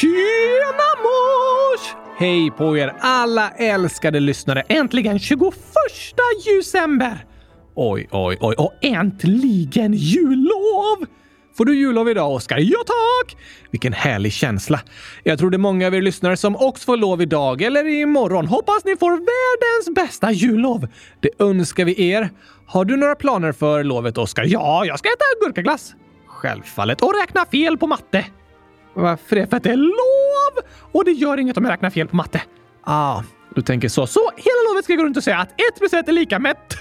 Tjena mors! Hej på er alla älskade lyssnare! Äntligen 21 december! Oj, oj, oj, och äntligen jullov! Får du jullov idag, Oskar? Ja, tack! Vilken härlig känsla. Jag tror det är många av er lyssnare som också får lov idag eller imorgon. Hoppas ni får världens bästa jullov. Det önskar vi er. Har du några planer för lovet, Oskar? Ja, jag ska äta gurkaglass. Självfallet. Och räkna fel på matte. Varför det? För att det är lov! Och det gör inget om jag räknar fel på matte. Ah, du tänker så. Så hela lovet ska jag gå runt och säga att 1 plus 1 är lika med 2!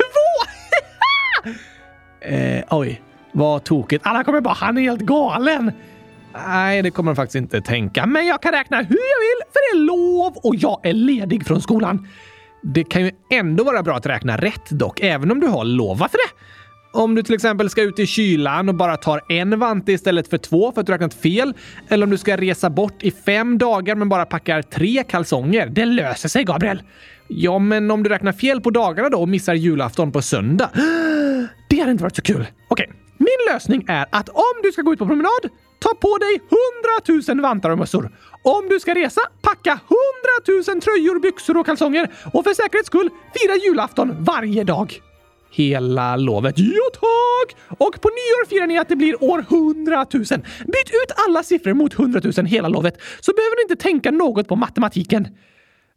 eh, oj. Vad tokigt. Alla kommer bara “han är helt galen”. Nej, det kommer de faktiskt inte tänka. Men jag kan räkna hur jag vill, för det är lov och jag är ledig från skolan. Det kan ju ändå vara bra att räkna rätt dock, även om du har lov. Varför det? Om du till exempel ska ut i kylan och bara tar en vante istället för två för att du räknat fel. Eller om du ska resa bort i fem dagar men bara packar tre kalsonger. Det löser sig, Gabriel. Ja, men om du räknar fel på dagarna då och missar julafton på söndag. Det hade inte varit så kul. Okej, min lösning är att om du ska gå ut på promenad, ta på dig 100 000 vantar och mössor. Om du ska resa, packa 100 000 tröjor, byxor och kalsonger. Och för säkerhets skull, fira julafton varje dag. Hela lovet. Ja tack! Och på nyår firar ni att det blir år 100 000. Byt ut alla siffror mot 100 000 hela lovet så behöver ni inte tänka något på matematiken.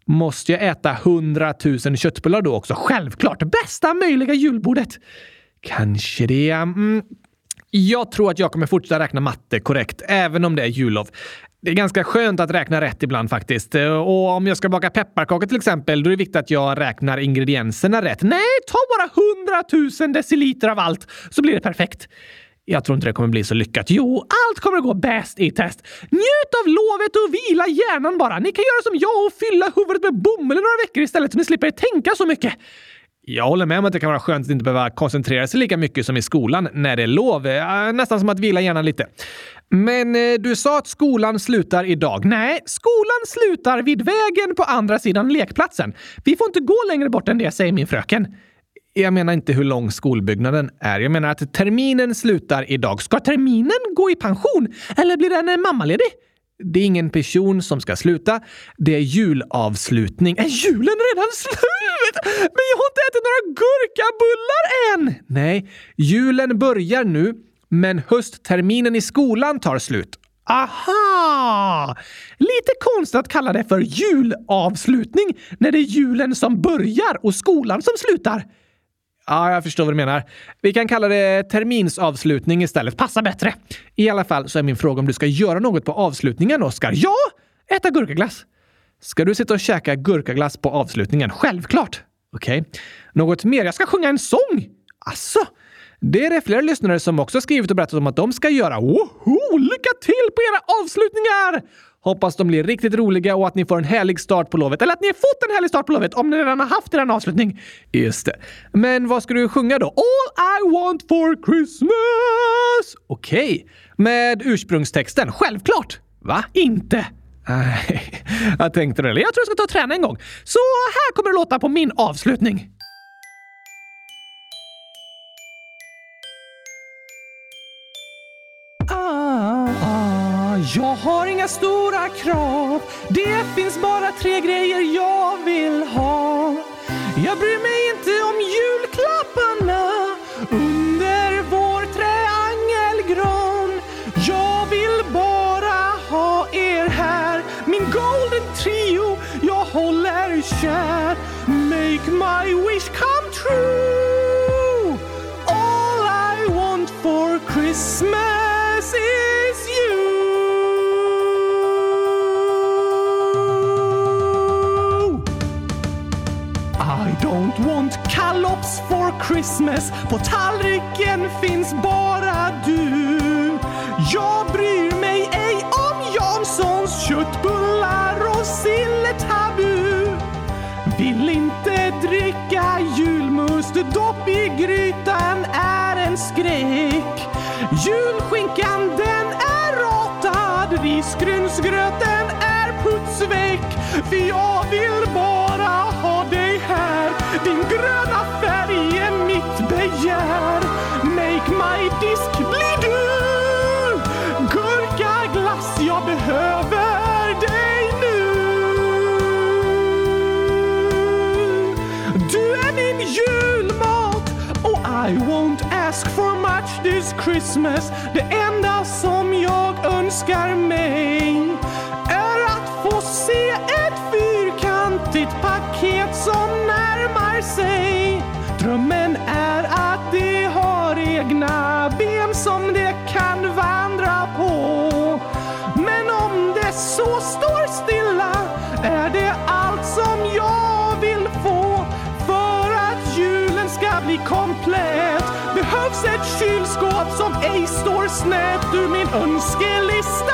Måste jag äta 100 000 köttbullar då också? Självklart! Bästa möjliga julbordet. Kanske det. Mm. Jag tror att jag kommer fortsätta räkna matte korrekt, även om det är jullov. Det är ganska skönt att räkna rätt ibland faktiskt. Och om jag ska baka pepparkakor till exempel, då är det viktigt att jag räknar ingredienserna rätt. Nej, ta bara 100 000 deciliter av allt så blir det perfekt. Jag tror inte det kommer bli så lyckat. Jo, allt kommer att gå bäst i test. Njut av lovet och vila hjärnan bara. Ni kan göra som jag och fylla huvudet med bomull några veckor istället så ni slipper tänka så mycket. Jag håller med om att det kan vara skönt att inte behöva koncentrera sig lika mycket som i skolan när det är lov. Eh, nästan som att vila hjärnan lite. Men eh, du sa att skolan slutar idag. Nej, skolan slutar vid vägen på andra sidan lekplatsen. Vi får inte gå längre bort än det, säger min fröken. Jag menar inte hur lång skolbyggnaden är. Jag menar att terminen slutar idag. Ska terminen gå i pension? Eller blir den mammaledig? Det är ingen person som ska sluta. Det är julavslutning. Är julen redan slut? Men jag har inte ätit några gurkabullar än! Nej, julen börjar nu, men höstterminen i skolan tar slut. Aha! Lite konstigt att kalla det för julavslutning när det är julen som börjar och skolan som slutar. Ja, jag förstår vad du menar. Vi kan kalla det terminsavslutning istället. Passar bättre. I alla fall så är min fråga om du ska göra något på avslutningen, Oskar. Ja! Äta gurkaglass. Ska du sitta och käka gurkaglass på avslutningen? Självklart! Okej. Okay. Något mer? Jag ska sjunga en sång! Asså? Det är det flera lyssnare som också skrivit och berättat om att de ska göra. Woho! Lycka till på era avslutningar! Hoppas de blir riktigt roliga och att ni får en härlig start på lovet. Eller att ni har fått en härlig start på lovet om ni redan har haft er avslutning. Just det. Men vad ska du sjunga då? All I want for Christmas! Okej. Okay. Med ursprungstexten? Självklart! Va? Inte? Nej, jag tänkte det. Jag tror jag ska ta och träna en gång. Så här kommer det låta på min avslutning. Jag har inga stora krav. Det finns bara tre grejer jag vill ha. Jag bryr mig inte om julklapparna under vår triangelgran. Jag vill bara ha er här. Min golden trio jag håller kär. Make my wish come true. All I want for Christmas I don't want kalops for Christmas. På tallriken finns bara du. Jag bryr mig ej om Janssons köttbullar och silletabu. Vill inte dricka julmust, dopp i grytan är en skräck. Julskinkan den är ratad, risgrynsgröten är putsväck. För jag vill bara Christmas. Det enda som jag önskar mig ønskelista.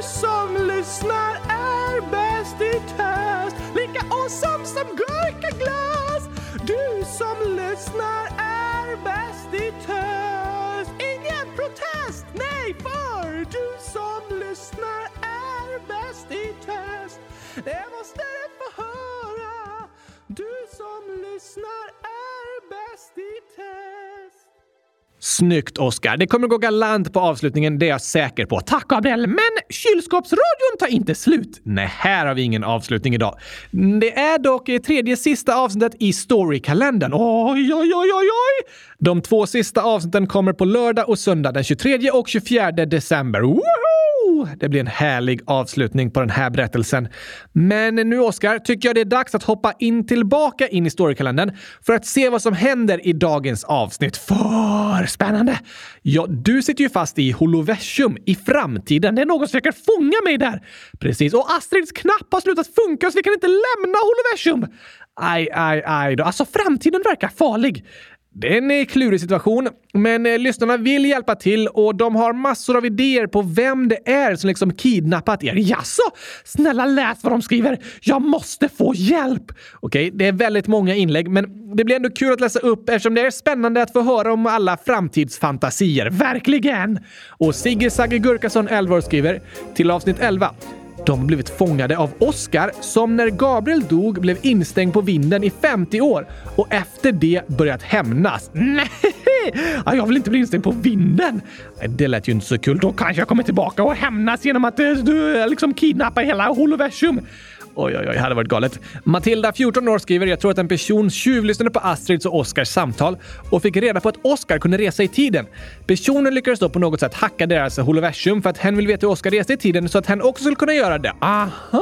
Du som lyssnar är bäst i test. Lika awesome som gurkaglass. Du som lyssnar är bäst i test. Ingen protest, nej, för du som lyssnar är bäst i test. Det måste du få höra. Du som lyssnar är bäst i test. Snyggt, Oskar! Det kommer gå galant på avslutningen, det är jag säker på. Tack, Gabriel. Men kylskåpsradion tar inte slut. Nej, här har vi ingen avslutning idag. Det är dock tredje sista avsnittet i Storykalendern. Oj, oj, oj, oj, oj! De två sista avsnitten kommer på lördag och söndag den 23 och 24 december. Woho! Det blir en härlig avslutning på den här berättelsen. Men nu, Oscar, tycker jag det är dags att hoppa in tillbaka in i Storykalendern för att se vad som händer i dagens avsnitt. För spännande! Ja, du sitter ju fast i holoversum i framtiden. Det är någon som försöker fånga mig där. Precis, och Astrids knapp har slutat funka så vi kan inte lämna holoversum. Aj, aj, aj då. Alltså, framtiden verkar farlig. Det är en eh, klurig situation, men eh, lyssnarna vill hjälpa till och de har massor av idéer på vem det är som liksom kidnappat er. Jaså? Snälla läs vad de skriver! Jag måste få hjälp! Okej, det är väldigt många inlägg, men det blir ändå kul att läsa upp eftersom det är spännande att få höra om alla framtidsfantasier. Verkligen! Och Sigge Sagge Gurkason 11 år skriver till avsnitt 11. De har blivit fångade av Oscar som när Gabriel dog blev instängd på vinden i 50 år och efter det börjat hämnas. Nej, jag vill inte bli instängd på vinden. Det lät ju inte så kul. Då kanske jag kommer tillbaka och hämnas genom att eh, du eh, liksom kidnappar hela holoversum. Oj, oj, oj, det hade varit galet. Matilda, 14 år, skriver “Jag tror att en person tjuvlyssnade på Astrids och Oscars samtal och fick reda på att Oscar kunde resa i tiden. Personen lyckades då på något sätt hacka deras holoversum för att hen vill veta hur Oscar reste i tiden så att hen också skulle kunna göra det. Aha!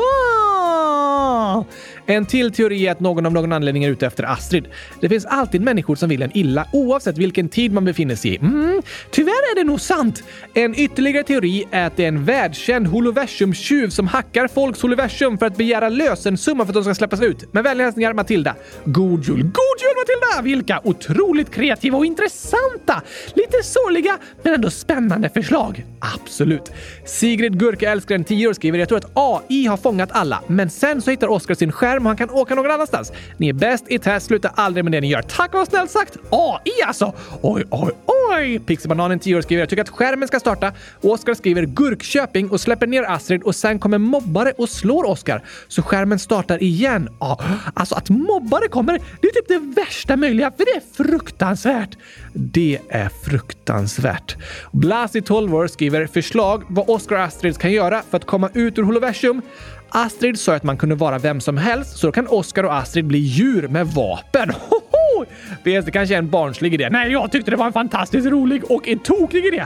En till teori är att någon av någon anledning är ute efter Astrid. Det finns alltid människor som vill en illa oavsett vilken tid man befinner sig i. Mm, tyvärr är det nog sant. En ytterligare teori är att det är en världskänd holoversum-tjuv som hackar folks holoversum för att begära lösensumma för att de ska släppas ut. Med vänliga hälsningar Matilda. God jul! God jul Matilda! Vilka otroligt kreativa och intressanta, lite sorgliga men ändå spännande förslag. Absolut. Sigrid Gurkaälskaren, 10 år, skriver “Jag tror att AI har fångat alla, men sen så hittar Oscar sin skärm och han kan åka någon annanstans. Ni är bäst i test, sluta aldrig med det ni gör. Tack och snällt sagt! AI alltså! Oj, oj, oj! Pixibananen 10 år skriver jag tycker att skärmen ska starta. Oskar skriver Gurkköping och släpper ner Astrid och sen kommer mobbare och slår Oskar. Så skärmen startar igen. Ja, alltså att mobbare kommer, det är typ det värsta möjliga för det är fruktansvärt. Det är fruktansvärt. Blasi 12 år skriver förslag vad Oskar och Astrid kan göra för att komma ut ur holoversum. Astrid sa att man kunde vara vem som helst, så då kan Oskar och Astrid bli djur med vapen. Hoho! PS, det kanske är en barnslig idé. Nej, jag tyckte det var en fantastiskt rolig och en tokig idé.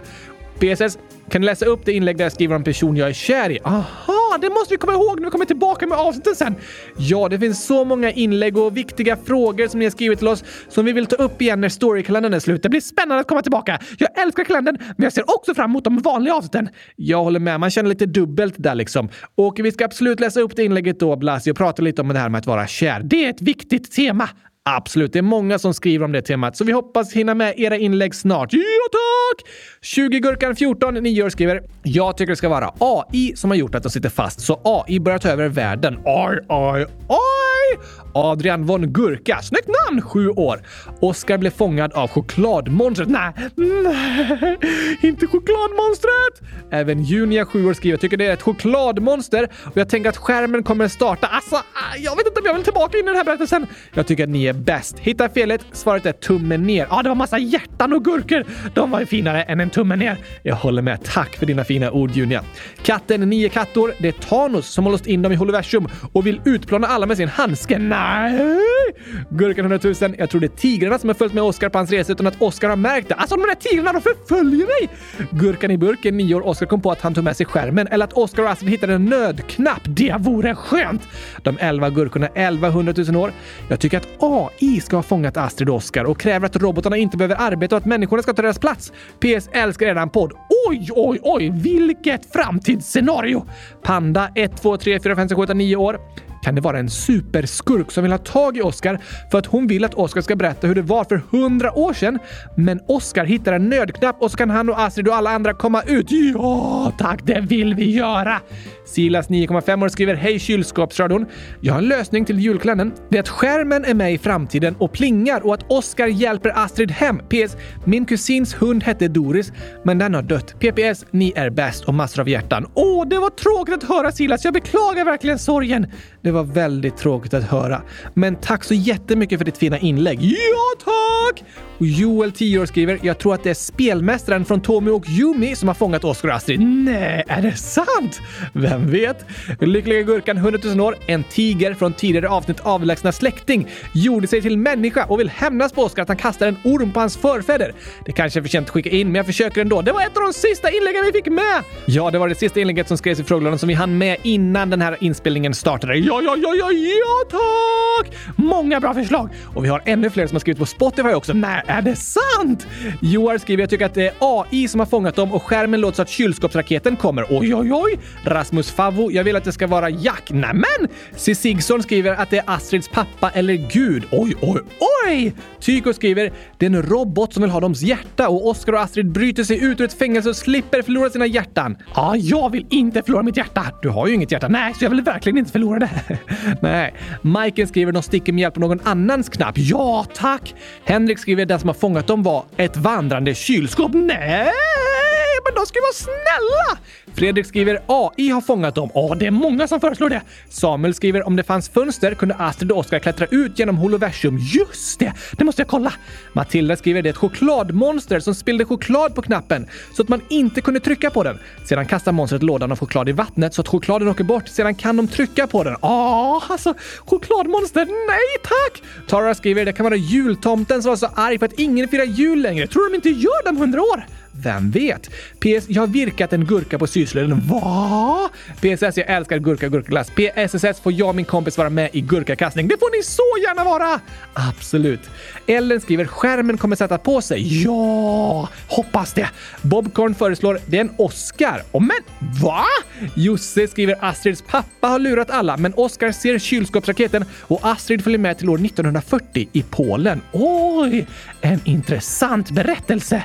PSS, kan du läsa upp det inlägg där jag skriver om person jag är kär i? Aha, det måste vi komma ihåg när vi kommer tillbaka med avsnitten sen. Ja, det finns så många inlägg och viktiga frågor som ni har skrivit till oss som vi vill ta upp igen när storykalendern är slut. Det blir spännande att komma tillbaka. Jag älskar kalendern, men jag ser också fram emot de vanliga avsnitten. Jag håller med, man känner lite dubbelt där liksom. Och vi ska absolut läsa upp det inlägget då, Blasi, och prata lite om det här med att vara kär. Det är ett viktigt tema. Absolut, det är många som skriver om det temat, så vi hoppas hinna med era inlägg snart. Ja, tack! 20gurkan 14, 9 år skriver “Jag tycker det ska vara AI som har gjort att de sitter fast, så AI börjar ta över världen. Aj, aj, aj!” Adrian von Gurka, snyggt namn, 7 år. Oskar blev fångad av chokladmonstret. Nej, nej, inte chokladmonstret! Även Junia, 7 år, skriver “Tycker det är ett chokladmonster och jag tänker att skärmen kommer starta. Alltså, jag vet inte om jag vill tillbaka in i den här berättelsen. Jag tycker att ni är bäst. Hitta felet. Svaret är tummen ner. Ja, det var massa hjärtan och gurkor. De var ju finare än en tumme ner. Jag håller med. Tack för dina fina ord, Junia. Katten Nio kattor. Det är Thanos som har låst in dem i holoversum och vill utplåna alla med sin handske. Nej! Gurkan 100 000. Jag tror det är tigrarna som har följt med Oscar på hans resa utan att Oscar har märkt det. Alltså de där tigrarna, de förföljer mig! Gurkan i burken, nio år. Oscar kom på att han tog med sig skärmen eller att Oscar och Astrid hittade en nödknapp. Det vore skönt! De elva gurkorna, 1100 000 år. Jag tycker att AI ska ha fångat Astrid och Oscar och kräver att robotarna inte behöver arbeta och att människorna ska ta deras plats. PS älskar redan podd. Oj, oj, oj, vilket framtidsscenario! Panda 1, 2, 3, 4, 5, 6, 7, 8, 9 år. Kan det vara en superskurk som vill ha tag i Oscar för att hon vill att Oscar ska berätta hur det var för hundra år sedan? Men Oscar hittar en nödknapp och så kan han och Astrid och alla andra komma ut. Ja, tack, det vill vi göra! Silas 9,5 år skriver Hej kylskåpsradion. Jag har en lösning till julkalendern. Det är att skärmen är med i framtiden och plingar och att Oscar hjälper Astrid hem. PS. Min kusins hund hette Doris, men den har dött. PPS. Ni är bäst och massor av hjärtan. Åh, det var tråkigt att höra Silas. Jag beklagar verkligen sorgen. Det var väldigt tråkigt att höra. Men tack så jättemycket för ditt fina inlägg. Ja, tack! Och Joel, 10 år, skriver “Jag tror att det är spelmästaren från Tommy och Yumi som har fångat Oscar och Astrid.” Nej, är det sant? Vem vet? Lyckliga Gurkan, 100 000 år, en tiger från tidigare avsnitt avlägsna släkting, gjorde sig till människa och vill hämnas på Oscar att han kastar en orm på hans förfäder. Det kanske är för sent att skicka in, men jag försöker ändå. Det var ett av de sista inläggen vi fick med! Ja, det var det sista inlägget som skrevs i frågelådan som vi hann med innan den här inspelningen startade. Ja, ja, ja, ja, ja, tack! Många bra förslag! Och vi har ännu fler som har skrivit på Spotify också. Nej, är det sant? Joar skriver jag tycker att det är AI som har fångat dem och skärmen låter så att kylskåpsraketen kommer. Oj, oj, oj! Rasmus Favvo, jag vill att det ska vara Jack. Nämen! C. Sigson skriver att det är Astrids pappa eller gud. Oj, oj, oj! Tyko skriver det är en robot som vill ha dems hjärta och Oscar och Astrid bryter sig ut ur ett fängelse och slipper förlora sina hjärtan. Ja, jag vill inte förlora mitt hjärta. Du har ju inget hjärta. Nej, så jag vill verkligen inte förlora det. Nej. Majken skriver de sticker med hjälp av någon annans knapp. Ja, tack! Henrik skriver den som har fångat dem var ett vandrande kylskåp. Nej! Men de ska ju vara snälla! Fredrik skriver AI har fångat dem. Åh, det är många som föreslår det. Samuel skriver om det fanns fönster kunde Astrid och Oskar klättra ut genom holoversum. Just det! Det måste jag kolla. Matilda skriver det är ett chokladmonster som spillde choklad på knappen så att man inte kunde trycka på den. Sedan kastar monstret lådan av choklad i vattnet så att chokladen åker bort. Sedan kan de trycka på den. Ja, alltså chokladmonster. Nej tack! Tara skriver det kan vara jultomten som var så arg för att ingen firar jul längre. Tror de inte gör det om hundra år? Vem vet? PS. Jag har virkat en gurka på syslöjden. Va? PSS. Jag älskar gurka och gurkaglass. PSSS. Får jag och min kompis vara med i gurkakastning? Det får ni så gärna vara! Absolut. Ellen skriver skärmen kommer sätta på sig. Ja, hoppas det. Bobcorn föreslår det är en Oscar. Oh, men va? Josse skriver Astrids pappa har lurat alla, men Oscar ser kylskåpsraketen och Astrid följer med till år 1940 i Polen. Oj, en intressant berättelse.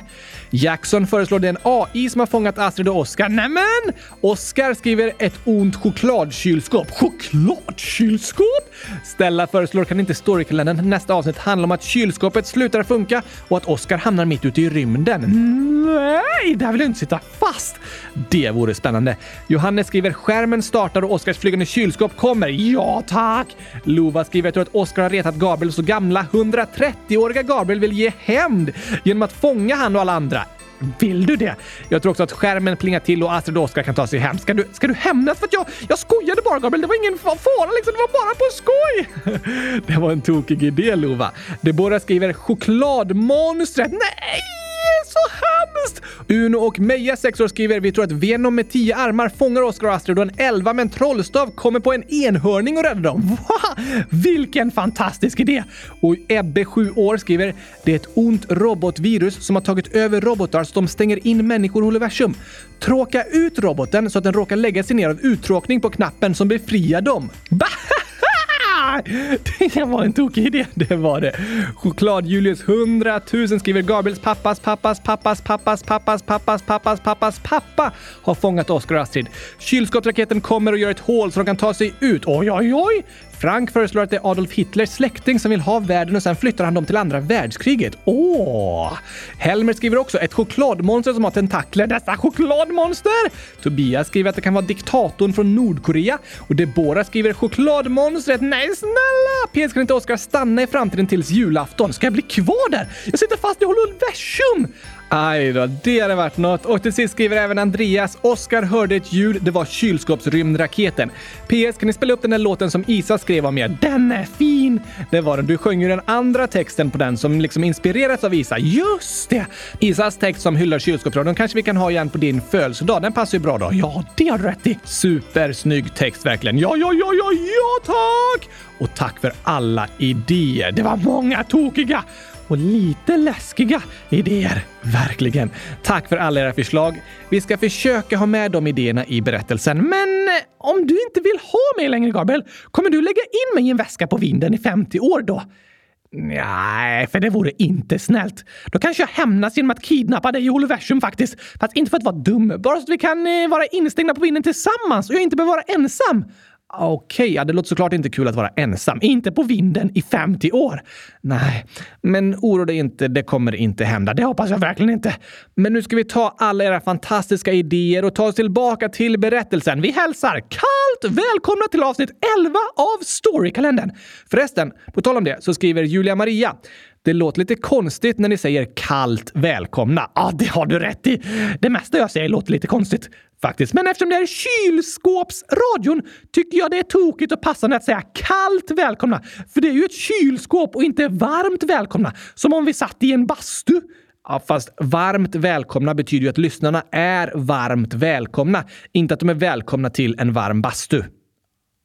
Jackson Eriksson föreslår det en AI som har fångat Astrid och Oskar. Nämen! Oskar skriver ett ont chokladkylskåp. Chokladkylskåp? Stella föreslår kan inte storykalendern nästa avsnitt handla om att kylskåpet slutar funka och att Oskar hamnar mitt ute i rymden? Nej, där vill jag inte sitta fast. Det vore spännande. Johannes skriver skärmen startar och Oskars flygande kylskåp kommer. Ja, tack! Lova skriver jag tror att Oskar har retat Gabriel så gamla 130-åriga Gabriel vill ge hämnd genom att fånga han och alla andra. Vill du det? Jag tror också att skärmen plingar till och Astrid och Oskar kan ta sig hem. Ska du, ska du hämnas för att jag, jag skojade bara Gabriel? Det var ingen fara liksom, det var bara på skoj! det var en tokig idé Lova. Deborah skriver chokladmonstret. Nej! Är så hemskt! Uno och Meja, 6 år, skriver vi tror att Venom med 10 armar fångar Oskar och Astrid och en 11 med en trollstav kommer på en enhörning och räddar dem. Va? Vilken fantastisk idé! Och Ebbe, 7 år, skriver det är ett ont robotvirus som har tagit över robotar så de stänger in människor i universum. Tråka ut roboten så att den råkar lägga sig ner av uttråkning på knappen som befriar dem. Det var en tokig idé, det var det. Choklad-Julius 100 000 skriver Gabriels pappas pappas pappas pappas pappas pappas pappas pappas pappa har fångat Oskar och Astrid. Kylskåpsraketen kommer och gör ett hål så de kan ta sig ut. Oj, oj, oj! Frank föreslår att det är Adolf Hitlers släkting som vill ha världen och sen flyttar han dem till andra världskriget. Åh! Helmer skriver också ett chokladmonster som har tentakler. Dessa chokladmonster! Tobias skriver att det kan vara diktatorn från Nordkorea och Deborah skriver chokladmonstret. Nej, snälla! PS kan inte Oskar stanna i framtiden tills julafton? Ska jag bli kvar där? Jag sitter fast i Holoversum! Aj då, det hade varit något. Och till sist skriver även Andreas. Oskar hörde ett ljud. Det var kylskåpsrymdraketen. PS, kan ni spela upp den där låten som Isa skrev om er? Den är fin! Det var den. Du sjöng ju den andra texten på den som liksom inspirerats av Isa. Just det! Isas text som hyllar kylskåpsradion kanske vi kan ha igen på din födelsedag. Den passar ju bra då. Ja, det har du rätt i. Supersnygg text verkligen. Ja, ja, ja, ja, ja, tack! Och tack för alla idéer. Det var många tokiga och lite läskiga idéer. Verkligen. Tack för alla era förslag. Vi ska försöka ha med de idéerna i berättelsen. Men eh, om du inte vill ha mig längre, Gabriel, kommer du lägga in mig i en väska på vinden i 50 år då? Nej, för det vore inte snällt. Då kanske jag hämnas genom att kidnappa dig i Holoversum faktiskt. Fast inte för att vara dum, bara så att vi kan eh, vara instängda på vinden tillsammans och jag inte behöver vara ensam. Okej, okay, ja, det låter såklart inte kul att vara ensam. Inte på vinden i 50 år. Nej, men oroa dig inte. Det kommer inte hända. Det hoppas jag verkligen inte. Men nu ska vi ta alla era fantastiska idéer och ta oss tillbaka till berättelsen. Vi hälsar kallt välkomna till avsnitt 11 av Storykalendern. Förresten, på tal om det så skriver Julia Maria. Det låter lite konstigt när ni säger kallt välkomna. Ja, det har du rätt i. Det mesta jag säger låter lite konstigt faktiskt. Men eftersom det är kylskåpsradion tycker jag det är tokigt och passande att säga kallt välkomna. För det är ju ett kylskåp och inte varmt välkomna. Som om vi satt i en bastu. Ja, fast varmt välkomna betyder ju att lyssnarna är varmt välkomna. Inte att de är välkomna till en varm bastu.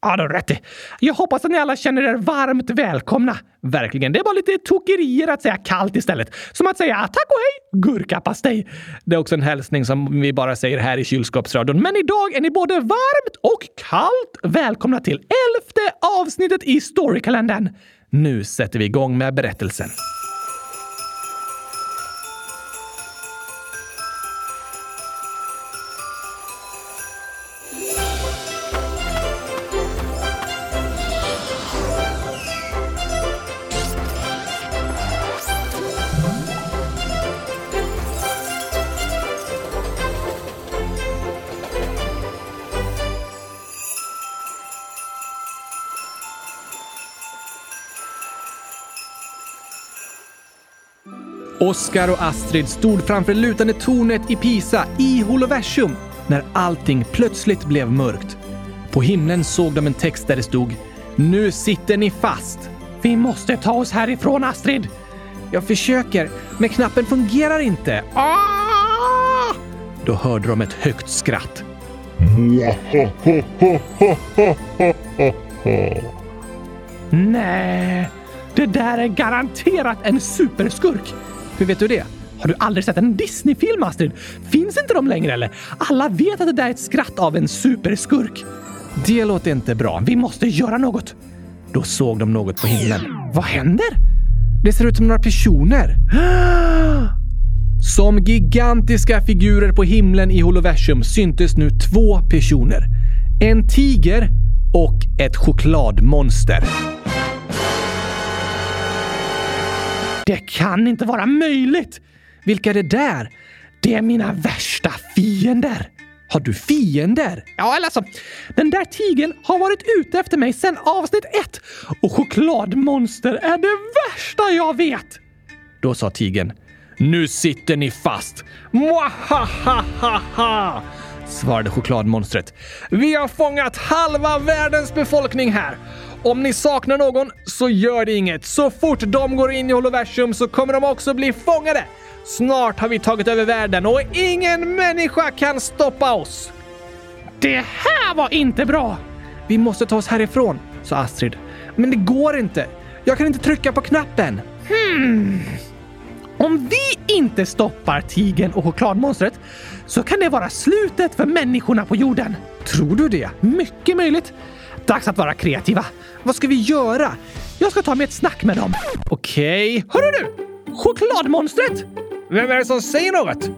Ja, du har rätt i. Jag hoppas att ni alla känner er varmt välkomna. Verkligen. Det är bara lite tokerier att säga kallt istället. Som att säga tack och hej, gurkapastej. Det är också en hälsning som vi bara säger här i kylskåpsradion. Men idag är ni både varmt och kallt välkomna till elfte avsnittet i Storykalendern. Nu sätter vi igång med berättelsen. Oskar och Astrid stod framför lutande tornet i Pisa i Holoversum när allting plötsligt blev mörkt. På himlen såg de en text där det stod “Nu sitter ni fast. Vi måste ta oss härifrån, Astrid!” Jag försöker, men knappen fungerar inte. Ah! Då hörde de ett högt skratt. Nej, det där är garanterat en superskurk. Hur vet du det? Har du aldrig sett en Disney-film, Astrid? Finns inte de längre eller? Alla vet att det där är ett skratt av en superskurk. Det låter inte bra. Vi måste göra något. Då såg de något på himlen. Vad händer? Det ser ut som några personer. Som gigantiska figurer på himlen i holoversum syntes nu två personer. En tiger och ett chokladmonster. Det kan inte vara möjligt! Vilka är det där? Det är mina värsta fiender! Har du fiender? Ja, eller alltså, den där tigen har varit ute efter mig sedan avsnitt ett och chokladmonster är det värsta jag vet! Då sa tigen. Nu sitter ni fast! Mwahahaha! svarade chokladmonstret. Vi har fångat halva världens befolkning här. Om ni saknar någon så gör det inget. Så fort de går in i holoversum så kommer de också bli fångade. Snart har vi tagit över världen och ingen människa kan stoppa oss. Det här var inte bra! Vi måste ta oss härifrån, sa Astrid. Men det går inte. Jag kan inte trycka på knappen. Hmm. Om vi inte stoppar tigen och chokladmonstret så kan det vara slutet för människorna på jorden. Tror du det? Mycket möjligt. Dags att vara kreativa. Vad ska vi göra? Jag ska ta mig ett snack med dem. Okej. Okay. Hörru du! Chokladmonstret! Vem är det som säger något?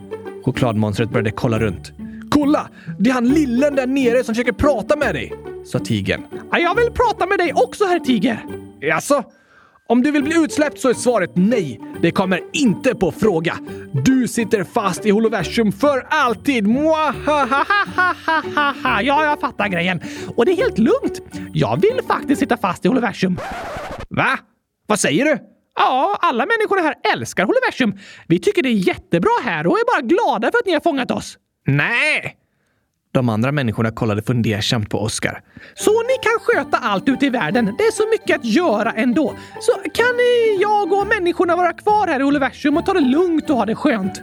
Chokladmonstret började kolla runt. Kolla! Det är han lillen där nere som försöker prata med dig, sa tigern. Jag vill prata med dig också, herr tiger. Jaså? Om du vill bli utsläppt så är svaret nej. Det kommer inte på fråga. Du sitter fast i holoversum för alltid. Mwahahahaha. Ja, jag fattar grejen. Och det är helt lugnt. Jag vill faktiskt sitta fast i holoversum. Va? Vad säger du? Ja, alla människor här älskar holoversum. Vi tycker det är jättebra här och är bara glada för att ni har fångat oss. Nej! De andra människorna kollade fundersamt på Oscar. Så ni kan sköta allt ute i världen. Det är så mycket att göra ändå. Så kan jag och människorna vara kvar här i universum och ta det lugnt och ha det skönt?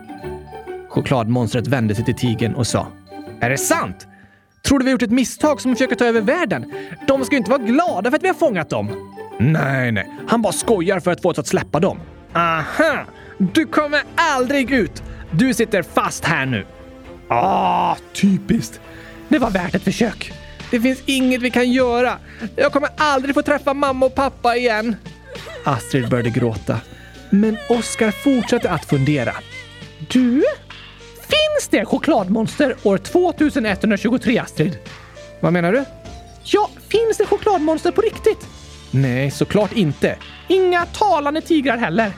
Chokladmonstret vände sig till tigen och sa. Är det sant? Tror du vi har gjort ett misstag som försöker ta över världen? De ska ju inte vara glada för att vi har fångat dem. Nej, nej. Han bara skojar för att få oss att släppa dem. Aha! Du kommer aldrig ut! Du sitter fast här nu. Ah, typiskt. Det var värt ett försök. Det finns inget vi kan göra. Jag kommer aldrig få träffa mamma och pappa igen. Astrid började gråta. Men Oskar fortsatte att fundera. Du? Finns det chokladmonster år 2123, Astrid? Vad menar du? Ja, finns det chokladmonster på riktigt? Nej, såklart inte. Inga talande tigrar heller.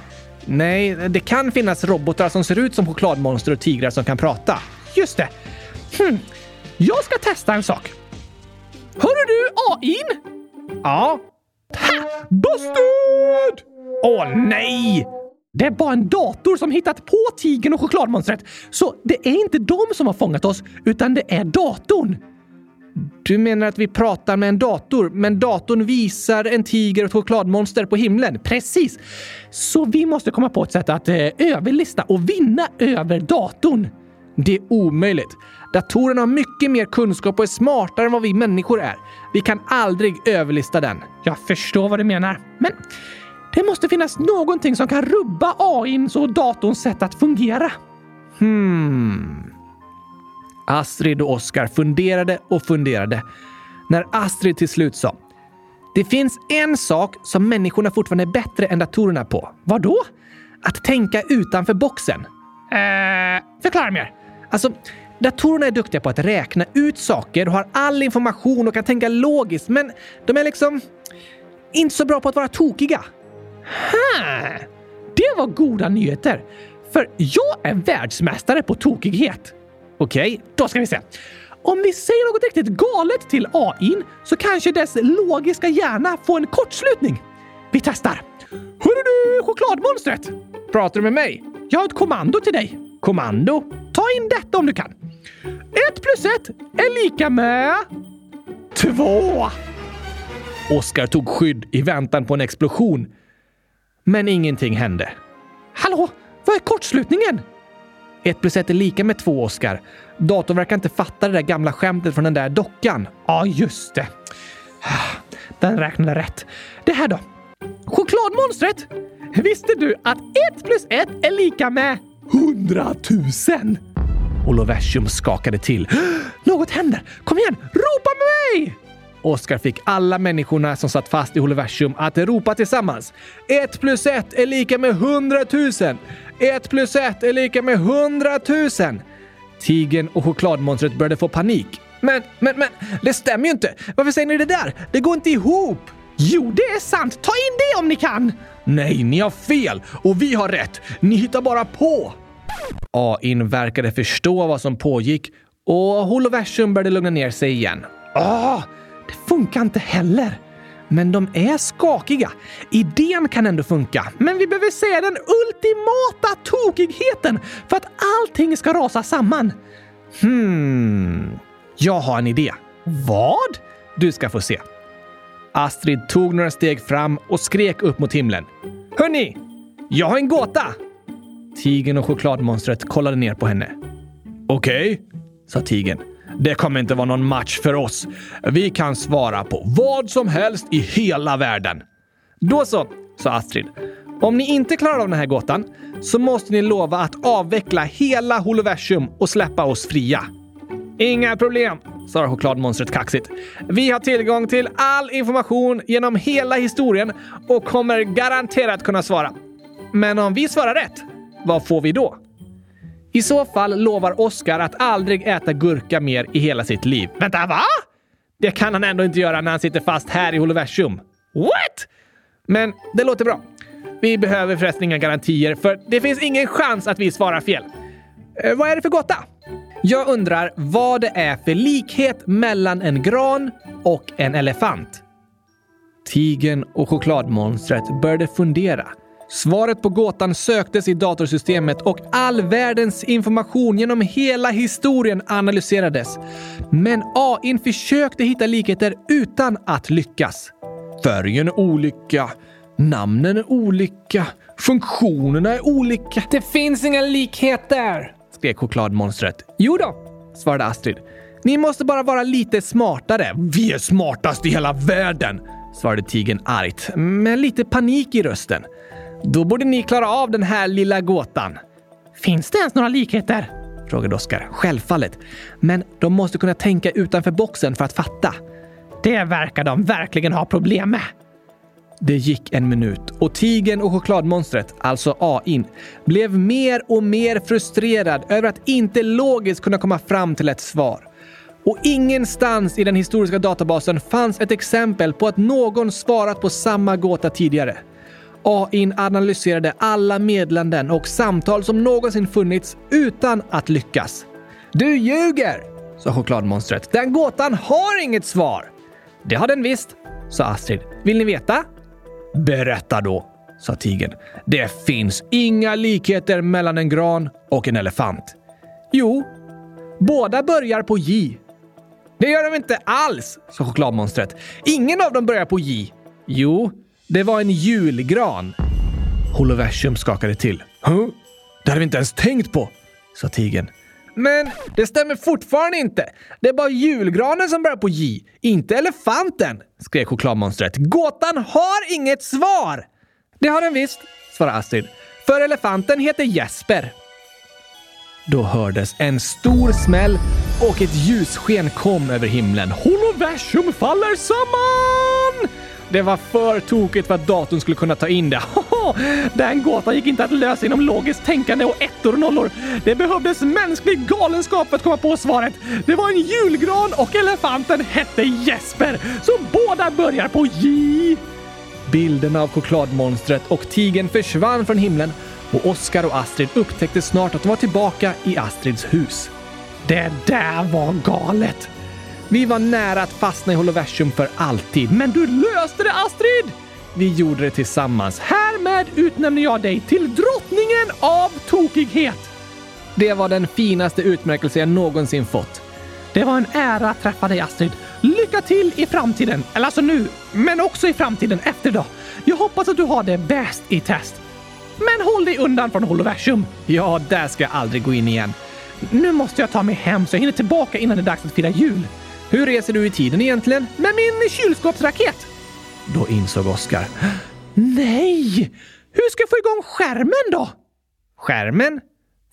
Nej, det kan finnas robotar som ser ut som chokladmonster och tigrar som kan prata. Just det. Hm. Jag ska testa en sak. Hörru du, AIn? Ja? Ha! Busted! Åh nej! Det är bara en dator som hittat på tigern och chokladmonstret. Så det är inte de som har fångat oss, utan det är datorn. Du menar att vi pratar med en dator, men datorn visar en tiger och ett chokladmonster på himlen? Precis! Så vi måste komma på ett sätt att eh, överlista och vinna över datorn. Det är omöjligt. Datorerna har mycket mer kunskap och är smartare än vad vi människor är. Vi kan aldrig överlista den. Jag förstår vad du menar, men det måste finnas någonting som kan rubba AIns och datorns sätt att fungera. Hmm. Astrid och Oskar funderade och funderade. När Astrid till slut sa det finns en sak som människorna fortfarande är bättre än datorerna på. Vad då? Att tänka utanför boxen. Eh, förklara mer. Alltså, datorerna är duktiga på att räkna ut saker och har all information och kan tänka logiskt, men de är liksom inte så bra på att vara tokiga. Ha! Det var goda nyheter, för jag är världsmästare på tokighet. Okej, okay, då ska vi se. Om vi säger något riktigt galet till AI så kanske dess logiska hjärna får en kortslutning. Vi testar. Hörru du, chokladmonstret! Pratar du med mig? Jag har ett kommando till dig. Kommando? Ta in detta om du kan. Ett plus ett är lika med... Två! Oskar tog skydd i väntan på en explosion. Men ingenting hände. Hallå? Vad är kortslutningen? Ett plus ett är lika med två, Oskar. Datorn verkar inte fatta det där gamla skämtet från den där dockan. Ja, just det. Den räknade rätt. Det här då? Chokladmonstret! Visste du att ett plus ett är lika med hundratusen? Oloversium skakade till. Något händer! Kom igen, ropa med mig! Oskar fick alla människorna som satt fast i holoversum att ropa tillsammans. Ett plus ett är lika med hundratusen. Ett plus ett är lika med hundratusen! Tigern och chokladmonstret började få panik. Men, men, men, det stämmer ju inte! Varför säger ni det där? Det går inte ihop! Jo, det är sant! Ta in det om ni kan! Nej, ni har fel och vi har rätt. Ni hittar bara på! AIn verkade förstå vad som pågick och holoversum började lugna ner sig igen. Ah, det funkar inte heller. Men de är skakiga. Idén kan ändå funka, men vi behöver säga den ultimata tokigheten för att allting ska rasa samman. Hmm, jag har en idé. Vad? Du ska få se. Astrid tog några steg fram och skrek upp mot himlen. Hörni! Jag har en gåta! Tigen och chokladmonstret kollade ner på henne. Okej, okay, sa tigen. Det kommer inte vara någon match för oss. Vi kan svara på vad som helst i hela världen. Då så, sa Astrid. Om ni inte klarar av den här gåtan så måste ni lova att avveckla hela holoversum och släppa oss fria. Inga problem, sa chokladmonstret kaxigt. Vi har tillgång till all information genom hela historien och kommer garanterat kunna svara. Men om vi svarar rätt, vad får vi då? I så fall lovar Oscar att aldrig äta gurka mer i hela sitt liv. Vänta, va? Det kan han ändå inte göra när han sitter fast här i holoversum. What? Men det låter bra. Vi behöver förresten inga garantier, för det finns ingen chans att vi svarar fel. Eh, vad är det för gotta? Jag undrar vad det är för likhet mellan en gran och en elefant. Tigen och chokladmonstret började fundera. Svaret på gåtan söktes i datorsystemet och all världens information genom hela historien analyserades. Men AI försökte hitta likheter utan att lyckas. Färgen är olika, namnen är olika, funktionerna är olika. Det finns inga likheter! Skrek chokladmonstret. Jo då, svarade Astrid. Ni måste bara vara lite smartare. Vi är smartast i hela världen, svarade tigern argt, med lite panik i rösten. Då borde ni klara av den här lilla gåtan. Finns det ens några likheter? frågade Oskar. Självfallet. Men de måste kunna tänka utanför boxen för att fatta. Det verkar de verkligen ha problem med. Det gick en minut och tigen och chokladmonstret, alltså AIn, blev mer och mer frustrerad över att inte logiskt kunna komma fram till ett svar. Och ingenstans i den historiska databasen fanns ett exempel på att någon svarat på samma gåta tidigare. AIn analyserade alla meddelanden och samtal som någonsin funnits utan att lyckas. Du ljuger! sa chokladmonstret. Den gåtan har inget svar! Det har den visst, sa Astrid. Vill ni veta? Berätta då, sa tigern. Det finns inga likheter mellan en gran och en elefant. Jo, båda börjar på J. Det gör de inte alls, sa chokladmonstret. Ingen av dem börjar på J. Jo, det var en julgran. Holoversum skakade till. Huh? Det hade vi inte ens tänkt på, sa tigern. Men det stämmer fortfarande inte. Det är bara julgranen som börjar på J, inte elefanten, skrek chokladmonstret. Gåtan har inget svar! Det har den visst, svarade Astrid. För elefanten heter Jesper. Då hördes en stor smäll och ett ljussken kom över himlen. Holoversum faller samman! Det var för tokigt för att datorn skulle kunna ta in det. Den gåtan gick inte att lösa genom logiskt tänkande och ettor och nollor. Det behövdes mänsklig galenskap för att komma på svaret. Det var en julgran och elefanten hette Jesper, så båda börjar på J. Bilderna av chokladmonstret och tigen försvann från himlen och Oskar och Astrid upptäckte snart att de var tillbaka i Astrids hus. Det där var galet! Vi var nära att fastna i holoversum för alltid, men du löste det Astrid! Vi gjorde det tillsammans. Härmed utnämner jag dig till drottningen av tokighet! Det var den finaste utmärkelse jag någonsin fått. Det var en ära att träffa dig Astrid. Lycka till i framtiden! Eller alltså nu, men också i framtiden efter idag. Jag hoppas att du har det bäst i test. Men håll dig undan från holoversum. Ja, där ska jag aldrig gå in igen. Nu måste jag ta mig hem så jag hinner tillbaka innan det är dags att fira jul. Hur reser du i tiden egentligen? Med min kylskåpsraket! Då insåg Oskar. Nej! Hur ska jag få igång skärmen då? Skärmen?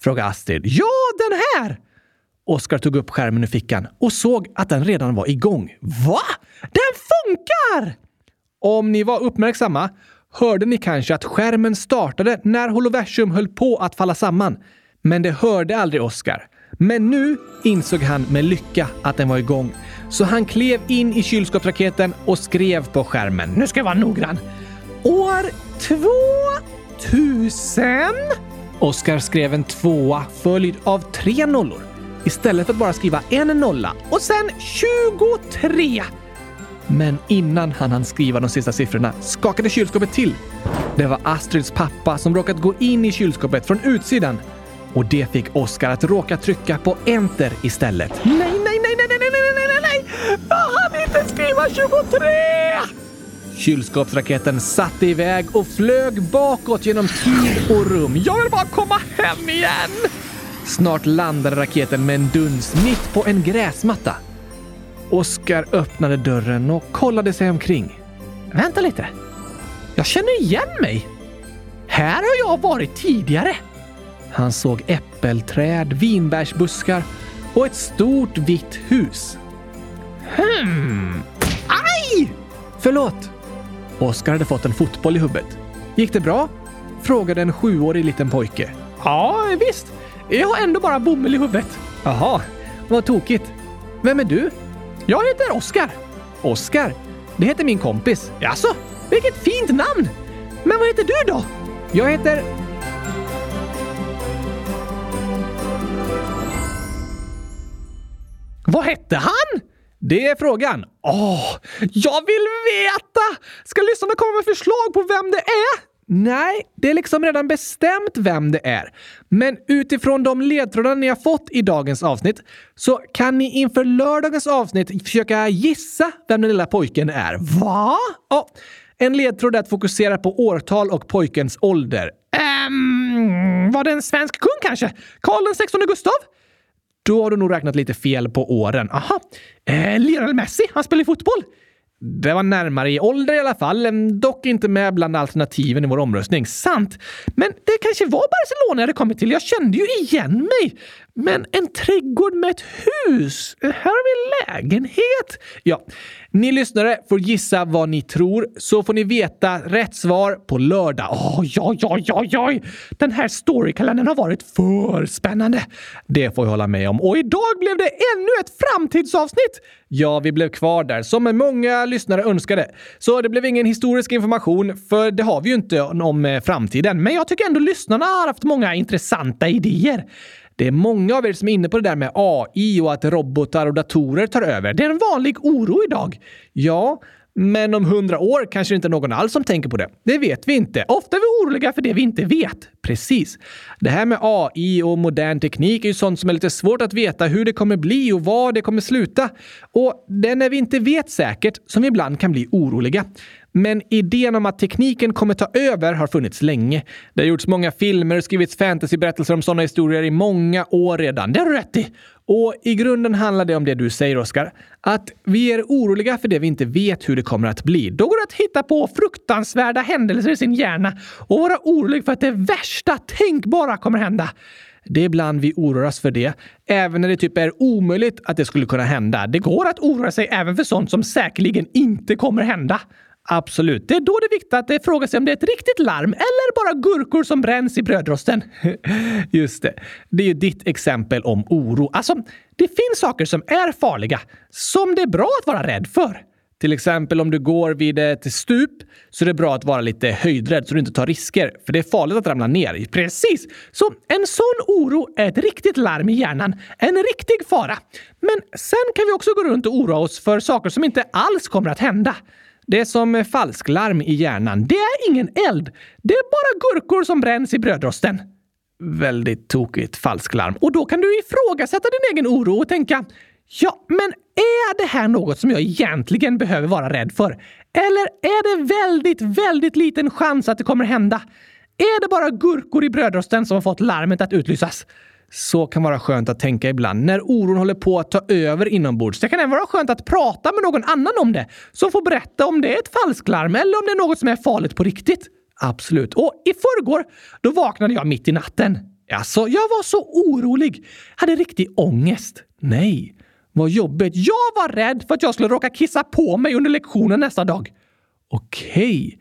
frågade Astrid. Ja, den här! Oskar tog upp skärmen ur fickan och såg att den redan var igång. Va? Den funkar! Om ni var uppmärksamma hörde ni kanske att skärmen startade när holoversum höll på att falla samman. Men det hörde aldrig Oskar. Men nu insåg han med lycka att den var igång. Så han klev in i kylskåpsraketen och skrev på skärmen. Nu ska jag vara noggrann. År 2000? Oskar skrev en tvåa följd av tre nollor. Istället för att bara skriva en nolla. Och sen 23! Men innan han hann skriva de sista siffrorna skakade kylskåpet till. Det var Astrids pappa som råkat gå in i kylskåpet från utsidan. Och det fick Oskar att råka trycka på enter istället. Nej, nej, nej, nej, nej, nej, nej, nej, nej, nej! Jag hann inte skriva 23! Kylskåpsraketen satte iväg och flög bakåt genom tid och rum. Jag vill bara komma hem igen! Snart landade raketen med en duns mitt på en gräsmatta. Oskar öppnade dörren och kollade sig omkring. Vänta lite. Jag känner igen mig. Här har jag varit tidigare. Han såg äppelträd, vinbärsbuskar och ett stort vitt hus. Hmm. Aj! Förlåt. Oskar hade fått en fotboll i huvudet. Gick det bra? Frågade en sjuårig liten pojke. Ja, visst. Jag har ändå bara bomull i huvudet. Jaha, vad tokigt. Vem är du? Jag heter Oskar. Oskar? Det heter min kompis. Jaså? Vilket fint namn! Men vad heter du då? Jag heter... Vad hette han? Det är frågan. Åh, jag vill veta! Ska lyssnarna komma med förslag på vem det är? Nej, det är liksom redan bestämt vem det är. Men utifrån de ledtrådar ni har fått i dagens avsnitt så kan ni inför lördagens avsnitt försöka gissa vem den lilla pojken är. Va? Ja, en ledtråd är att fokusera på årtal och pojkens ålder. Um, var det en svensk kung kanske? Karl XVI Gustav? Då har du nog räknat lite fel på åren. Aha. Eh, Lionel Messi, han spelar fotboll. Det var närmare i ålder i alla fall, dock inte med bland alternativen i vår omröstning. Sant! Men det kanske var Barcelona jag hade kommit till. Jag kände ju igen mig. Men en trädgård med ett hus? Här har vi lägenhet. Ja, ni lyssnare får gissa vad ni tror, så får ni veta rätt svar på lördag. Oj, oj, oj, oj, oj! Den här storykalendern har varit för spännande. Det får jag hålla med om. Och idag blev det ännu ett framtidsavsnitt! Ja, vi blev kvar där, som många lyssnare önskade. Så det blev ingen historisk information, för det har vi ju inte om eh, framtiden. Men jag tycker ändå lyssnarna har haft många intressanta idéer. Det är många av er som är inne på det där med AI och att robotar och datorer tar över. Det är en vanlig oro idag. Ja, men om hundra år kanske det inte är någon alls som tänker på det. Det vet vi inte. Ofta är vi oroliga för det vi inte vet. Precis. Det här med AI och modern teknik är ju sånt som är lite svårt att veta hur det kommer bli och var det kommer sluta. Och det är när vi inte vet säkert som vi ibland kan bli oroliga. Men idén om att tekniken kommer ta över har funnits länge. Det har gjorts många filmer och skrivits fantasyberättelser om sådana historier i många år redan. Det har du rätt i! Och i grunden handlar det om det du säger, Oskar. Att vi är oroliga för det vi inte vet hur det kommer att bli. Då går det att hitta på fruktansvärda händelser i sin hjärna och vara orolig för att det värsta tänkbara kommer hända. Det är ibland vi oroar oss för det, även när det typ är omöjligt att det skulle kunna hända. Det går att oroa sig även för sånt som säkerligen inte kommer hända. Absolut. Det är då det är viktigt att fråga sig om det är ett riktigt larm eller bara gurkor som bränns i brödrosten. Just det. Det är ju ditt exempel om oro. Alltså, det finns saker som är farliga, som det är bra att vara rädd för. Till exempel om du går vid ett stup så är det bra att vara lite höjdrädd så du inte tar risker, för det är farligt att ramla ner. Precis! Så en sån oro är ett riktigt larm i hjärnan. En riktig fara. Men sen kan vi också gå runt och oroa oss för saker som inte alls kommer att hända. Det är som eh, falsklarm i hjärnan. Det är ingen eld. Det är bara gurkor som bränns i brödrosten. Väldigt tokigt falsklarm. Och då kan du ifrågasätta din egen oro och tänka Ja, men är det här något som jag egentligen behöver vara rädd för? Eller är det väldigt, väldigt liten chans att det kommer hända? Är det bara gurkor i brödrosten som har fått larmet att utlysas? Så kan vara skönt att tänka ibland när oron håller på att ta över inombords. Det kan även vara skönt att prata med någon annan om det som får berätta om det är ett falsklarm eller om det är något som är farligt på riktigt. Absolut. Och i förrgår, då vaknade jag mitt i natten. Alltså, jag var så orolig. Hade riktig ångest. Nej, vad jobbigt. Jag var rädd för att jag skulle råka kissa på mig under lektionen nästa dag. Okej.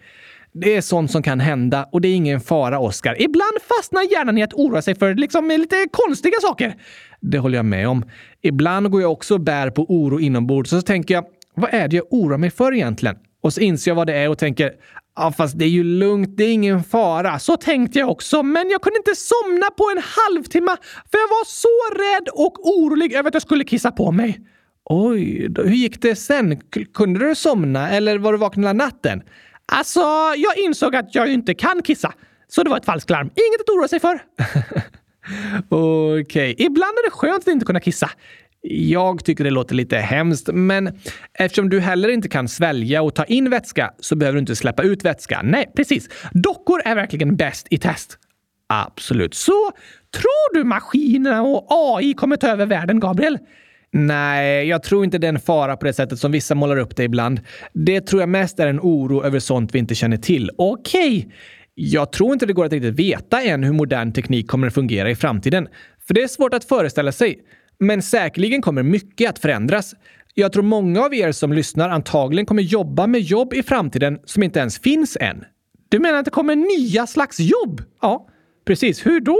Det är sånt som kan hända och det är ingen fara, Oskar. Ibland fastnar hjärnan i att oroa sig för liksom lite konstiga saker. Det håller jag med om. Ibland går jag också och bär på oro inombords och så tänker jag, vad är det jag oroar mig för egentligen? Och så inser jag vad det är och tänker, ja fast det är ju lugnt, det är ingen fara. Så tänkte jag också, men jag kunde inte somna på en halvtimme för jag var så rädd och orolig över att jag skulle kissa på mig. Oj, då, hur gick det sen? Kunde du somna eller var du vaken hela natten? Alltså, jag insåg att jag inte kan kissa. Så det var ett falsklarm. Inget att oroa sig för. Okej, okay. ibland är det skönt att inte kunna kissa. Jag tycker det låter lite hemskt, men eftersom du heller inte kan svälja och ta in vätska så behöver du inte släppa ut vätska. Nej, precis. Dockor är verkligen bäst i test. Absolut. Så tror du maskinerna och AI kommer ta över världen, Gabriel? Nej, jag tror inte det är en fara på det sättet som vissa målar upp det ibland. Det tror jag mest är en oro över sånt vi inte känner till. Okej, okay. jag tror inte det går att riktigt veta än hur modern teknik kommer att fungera i framtiden. För det är svårt att föreställa sig. Men säkerligen kommer mycket att förändras. Jag tror många av er som lyssnar antagligen kommer jobba med jobb i framtiden som inte ens finns än. Du menar att det kommer nya slags jobb? Ja, precis. Hur då?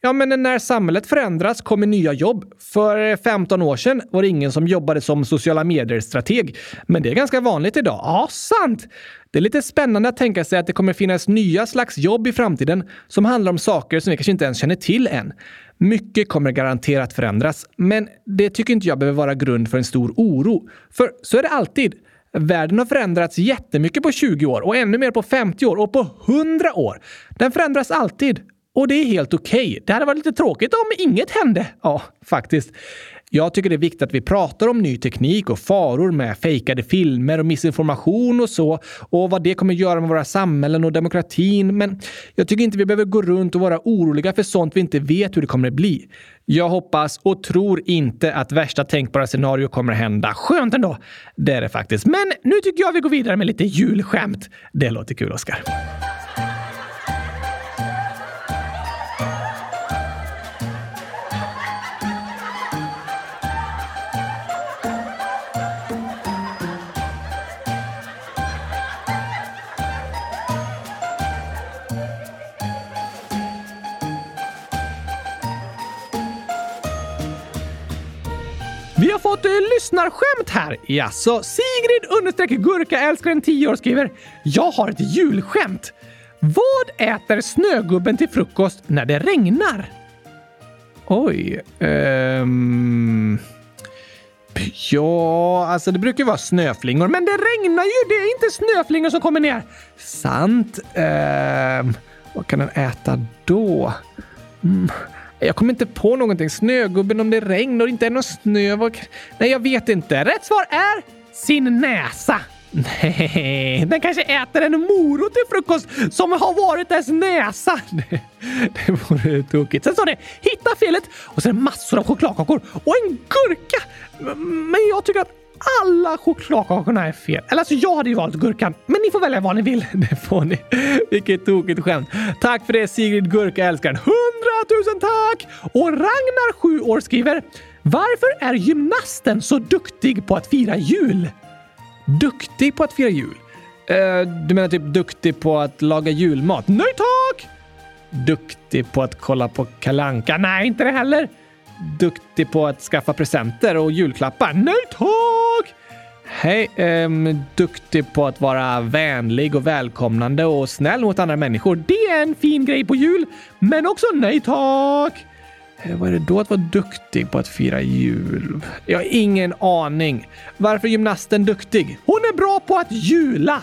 Ja, men när samhället förändras kommer nya jobb. För 15 år sedan var det ingen som jobbade som sociala medier-strateg. Men det är ganska vanligt idag. Ja, sant! Det är lite spännande att tänka sig att det kommer finnas nya slags jobb i framtiden som handlar om saker som vi kanske inte ens känner till än. Mycket kommer garanterat förändras, men det tycker inte jag behöver vara grund för en stor oro. För så är det alltid. Världen har förändrats jättemycket på 20 år och ännu mer på 50 år och på 100 år. Den förändras alltid. Och det är helt okej. Okay. Det hade varit lite tråkigt om inget hände. Ja, faktiskt. Jag tycker det är viktigt att vi pratar om ny teknik och faror med fejkade filmer och missinformation och så och vad det kommer göra med våra samhällen och demokratin. Men jag tycker inte vi behöver gå runt och vara oroliga för sånt vi inte vet hur det kommer att bli. Jag hoppas och tror inte att värsta tänkbara scenario kommer att hända. Skönt ändå! Det är det faktiskt. Men nu tycker jag vi går vidare med lite julskämt. Det låter kul, Oskar. Fått eh, lyssnarskämt här. Jaså, Sigrid understreck gurka älskaren 10 år skriver “Jag har ett julskämt. Vad äter snögubben till frukost när det regnar?” Oj. Um... Ja, alltså det brukar ju vara snöflingor, men det regnar ju! Det är inte snöflingor som kommer ner. Sant. Um... Vad kan den äta då? Mm. Jag kommer inte på någonting. Snögubben om det regnar och inte är någon snö. Nej, jag vet inte. Rätt svar är sin näsa. Nej, den kanske äter en morot till frukost som har varit dess näsa. Det, det vore tokigt. Sen står det hitta felet och sen massor av chokladkakor och en gurka. Men jag tycker att alla chokladkakorna är fel. Eller alltså, jag hade ju valt gurkan, men ni får välja vad ni vill. Det får ni. Vilket tokigt skämt. Tack för det Sigrid Gurka-älskaren. Tusen tack! Och Ragnar, sju år, skriver Varför är gymnasten så duktig på att fira jul? Duktig på att fira jul? Uh, du menar typ duktig på att laga julmat? Nej tack! Duktig på att kolla på kalanka? Nej, inte det heller duktig på att skaffa presenter och julklappar? Nej tack! Hej, ähm, duktig på att vara vänlig och välkomnande och snäll mot andra människor. Det är en fin grej på jul, men också nej tack! Eh, vad är det då att vara duktig på att fira jul? Jag har ingen aning. Varför är gymnasten duktig? Hon är bra på att jula!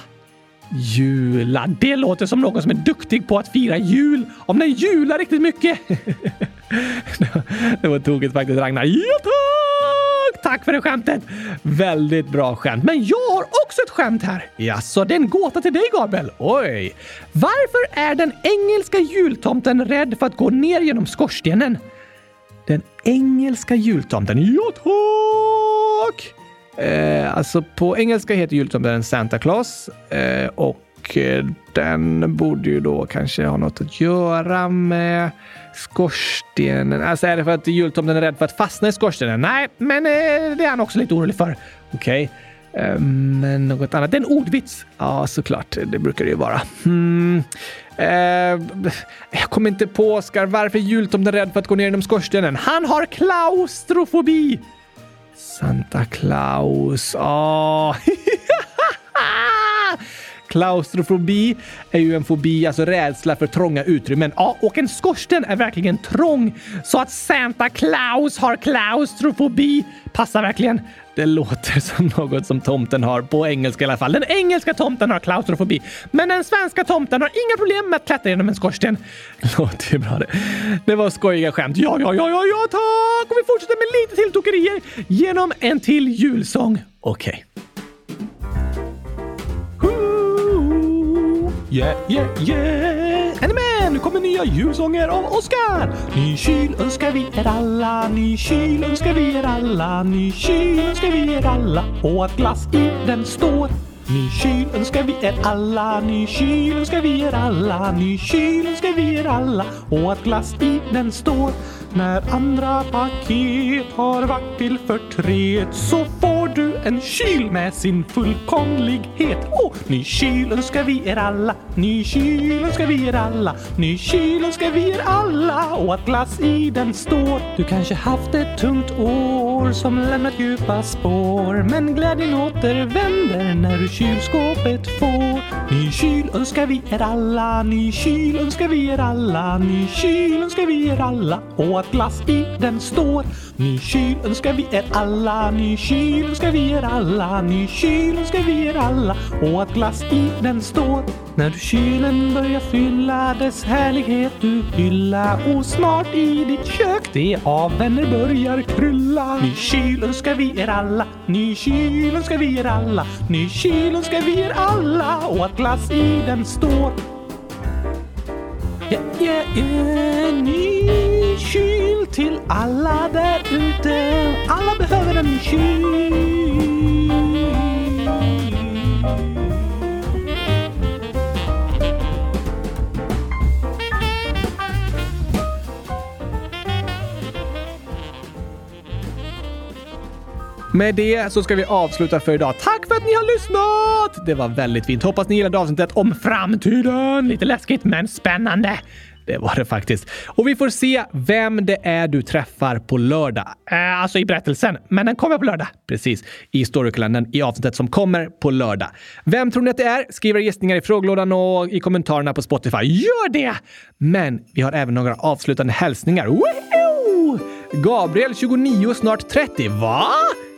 Jula, det låter som någon som är duktig på att fira jul. Om den jular riktigt mycket. det var tokigt faktiskt Ragnar. Ja tack! Tack för det skämtet! Väldigt bra skämt. Men jag har också ett skämt här. Jaså, det är en gåta till dig Gabriel. Oj! Varför är den engelska jultomten rädd för att gå ner genom skorstenen? Den engelska jultomten? Ja tack! Eh, alltså på engelska heter jultomten Santa Claus eh, och och eh, den borde ju då kanske ha något att göra med skorstenen. Alltså är det för att jultomten är rädd för att fastna i skorstenen? Nej, men eh, det är han också lite orolig för. Okej. Okay. Men något annat. Det är en ordvits. Ja, såklart. Det brukar det ju vara. Hmm. Eh, jag kommer inte på, Oskar, varför är jultomten rädd för att gå ner genom skorstenen? Han har klaustrofobi! Santa Claus. Åh. Ah. Klaustrofobi är ju en fobi, alltså rädsla för trånga utrymmen. Ja, och en skorsten är verkligen trång. Så att Santa Claus har klaustrofobi passar verkligen. Det låter som något som tomten har, på engelska i alla fall. Den engelska tomten har klaustrofobi, men den svenska tomten har inga problem med att klättra genom en skorsten. Låter ju bra det. Det var skojiga skämt. Ja, ja, ja, ja, ja, tack! Och vi fortsätter med lite till tokerier genom en till julsång. Okej. Okay. Yeah, yeah, yeah! Är ni med? Nu kommer nya julsånger av Oskar! Ny kyl önskar vi er alla, ny kyl önskar vi er alla, ny kyl önskar vi er alla och att glass i den står. Ny kyl önskar vi er alla, ny kyl önskar vi er alla, ny kyl önskar vi er alla och att glass i den står. När andra paket har varit till förtret så får du en kyl med sin fullkomlighet. Åh, oh, ny kyl önskar vi er alla, ny kyl önskar vi er alla, ny kyl önskar vi er alla och att glass i den står. Du kanske haft ett tungt år som lämnat djupa spår men glädjen återvänder när du kylskåpet får. Ny kyl önskar vi er alla, ny kyl önskar vi er alla, ny kyl önskar vi er alla och att glass i den står. Ny kyl önskar vi er alla, ny kyl önskar vi er alla, ny kyl önskar vi er alla och att glass i den står. När du kylen börjar fylla dess härlighet du hylla och snart i ditt kök det av vänner börjar krylla. Ny kyl önskar vi er alla, ny kyl önskar vi er alla, ny kyl önskar vi er alla och att glass i den står. Yeah, yeah, yeah, ny kyl till alla där ute. Alla behöver en kyl. Med det så ska vi avsluta för idag. Tack för att ni har lyssnat! Det var väldigt fint. Hoppas ni gillade avsnittet om framtiden. Lite läskigt, men spännande. Det var det faktiskt. Och vi får se vem det är du träffar på lördag. Äh, alltså i berättelsen, men den kommer på lördag. Precis, i Storykalendern i avsnittet som kommer på lördag. Vem tror ni att det är? Skriv era gissningar i frågelådan och i kommentarerna på Spotify. Gör det! Men vi har även några avslutande hälsningar. Woohoo! Gabriel, 29, snart 30. Va?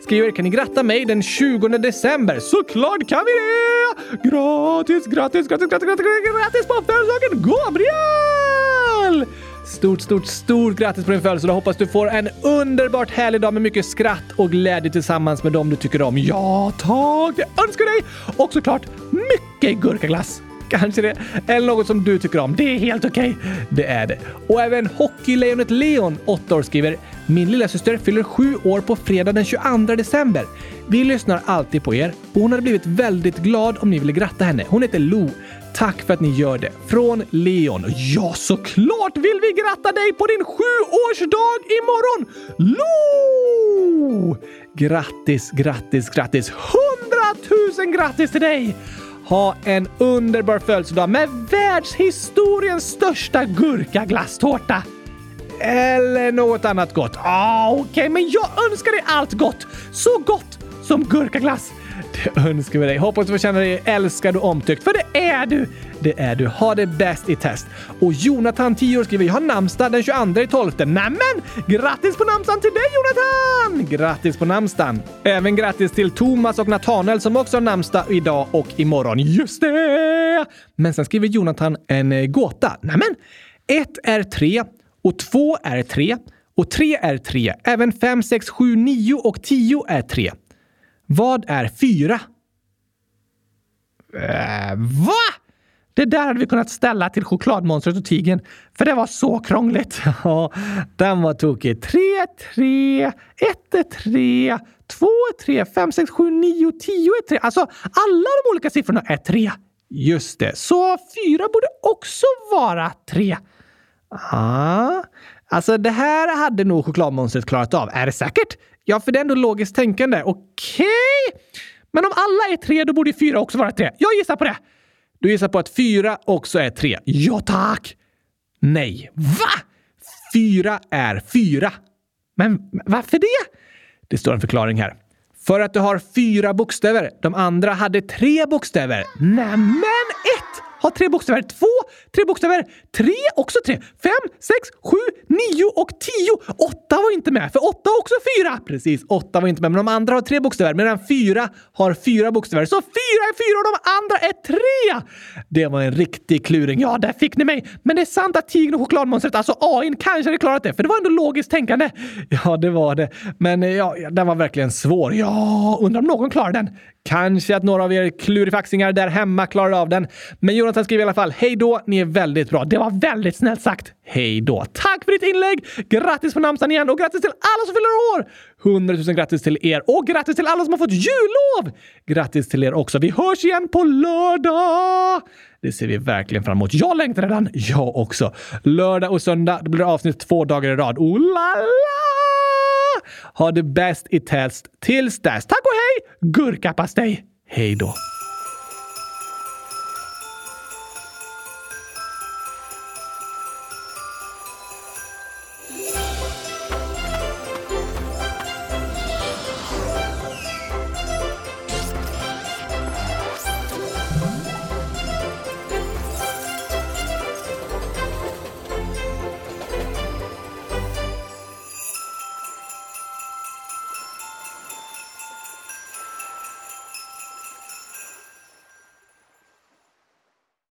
Skriver “Kan ni gratta mig den 20 december?” Såklart kan vi det! Gratis, gratis, gratis, gratis, gratis, gratis på födelsedagen Gabriel! Stort, stort, stort grattis på din födelsedag! Hoppas du får en underbart härlig dag med mycket skratt och glädje tillsammans med dem du tycker om. Ja, tack! Det önskar dig! Och såklart mycket gurkaglass! Kanske det. Eller något som du tycker om. Det är helt okej. Okay. Det är det. Och även Hockeylejonet Leon, 8 år, skriver “Min lilla syster fyller sju år på fredag den 22 december. Vi lyssnar alltid på er och hon hade blivit väldigt glad om ni ville gratta henne. Hon heter Lo. Tack för att ni gör det. Från Leon. Ja, såklart vill vi gratta dig på din sjuårsdag imorgon! Lo! Grattis, grattis, grattis! Hundratusen grattis till dig! Ha en underbar födelsedag med världshistoriens största gurkaglasstårta! Eller något annat gott. Ah, Okej, okay, men jag önskar dig allt gott! Så gott som gurkaglass! Det önskar vi dig. Hoppas du får känna dig älskad och omtyckt, för det är du! Det är du. Ha det bäst i test. Och Jonathan, 10 år, skriver “Jag har namnsdag den 22 12. Nämen! Grattis på namnsdagen till dig Jonathan! Grattis på namnsdagen! Även grattis till Thomas och Nathanael som också har namnsdag idag och imorgon. Just det! Men sen skriver Jonathan en eh, gåta. Nämen! Ett är tre och två är tre och tre är tre. Även fem, sex, sju, nio och tio är tre. Vad är fyra? Äh, va? Det där hade vi kunnat ställa till chokladmonstret och tigern, för det var så krångligt. Ja, den var tokig. 3, 3, 1 är 3, 2 är 3, 5, 6, 7, 9, 10 är 3. Alltså, alla de olika siffrorna är 3. Just det, så 4 borde också vara 3. Ja, alltså det här hade nog chokladmonstret klarat av. Är det säkert? Ja, för det är ändå logiskt tänkande. Okej? Okay. Men om alla är tre, då borde fyra också vara tre. Jag gissar på det. Du gissar på att fyra också är tre. Ja, tack! Nej. Va? Fyra är fyra. Men varför det? Det står en förklaring här. För att du har fyra bokstäver. De andra hade tre bokstäver. Nämen ett! Har tre bokstäver. Två, tre bokstäver. Tre, också tre. Fem, sex, sju, nio och tio. Åtta var inte med, för åtta har också fyra. Precis, åtta var inte med, men de andra har tre bokstäver, medan fyra har fyra bokstäver. Så fyra är fyra och de andra är tre! Det var en riktig kluring. Ja, där fick ni mig. Men det är sant att tigern och chokladmonstret, alltså AIn, kanske hade klarat det, för det var ändå logiskt tänkande. Ja, det var det. Men eh, ja, den var verkligen svår. Ja, undrar om någon klarar den. Kanske att några av er klurifaxingar där hemma klarar av den. Men Jonathan skriver i alla fall hej då, ni är väldigt bra. Det var väldigt snällt sagt. Hej då. Tack för ditt inlägg! Grattis på namnsdagen igen och grattis till alla som fyller år! 100 000 grattis till er och grattis till alla som har fått jullov! Grattis till er också. Vi hörs igen på lördag! Det ser vi verkligen fram emot. Jag längtar redan. Jag också. Lördag och söndag, det blir avsnitt två dagar i rad. Oh la la! Ha det bäst i test tills dess. Tack och hej! Gurkapastej! Hej då!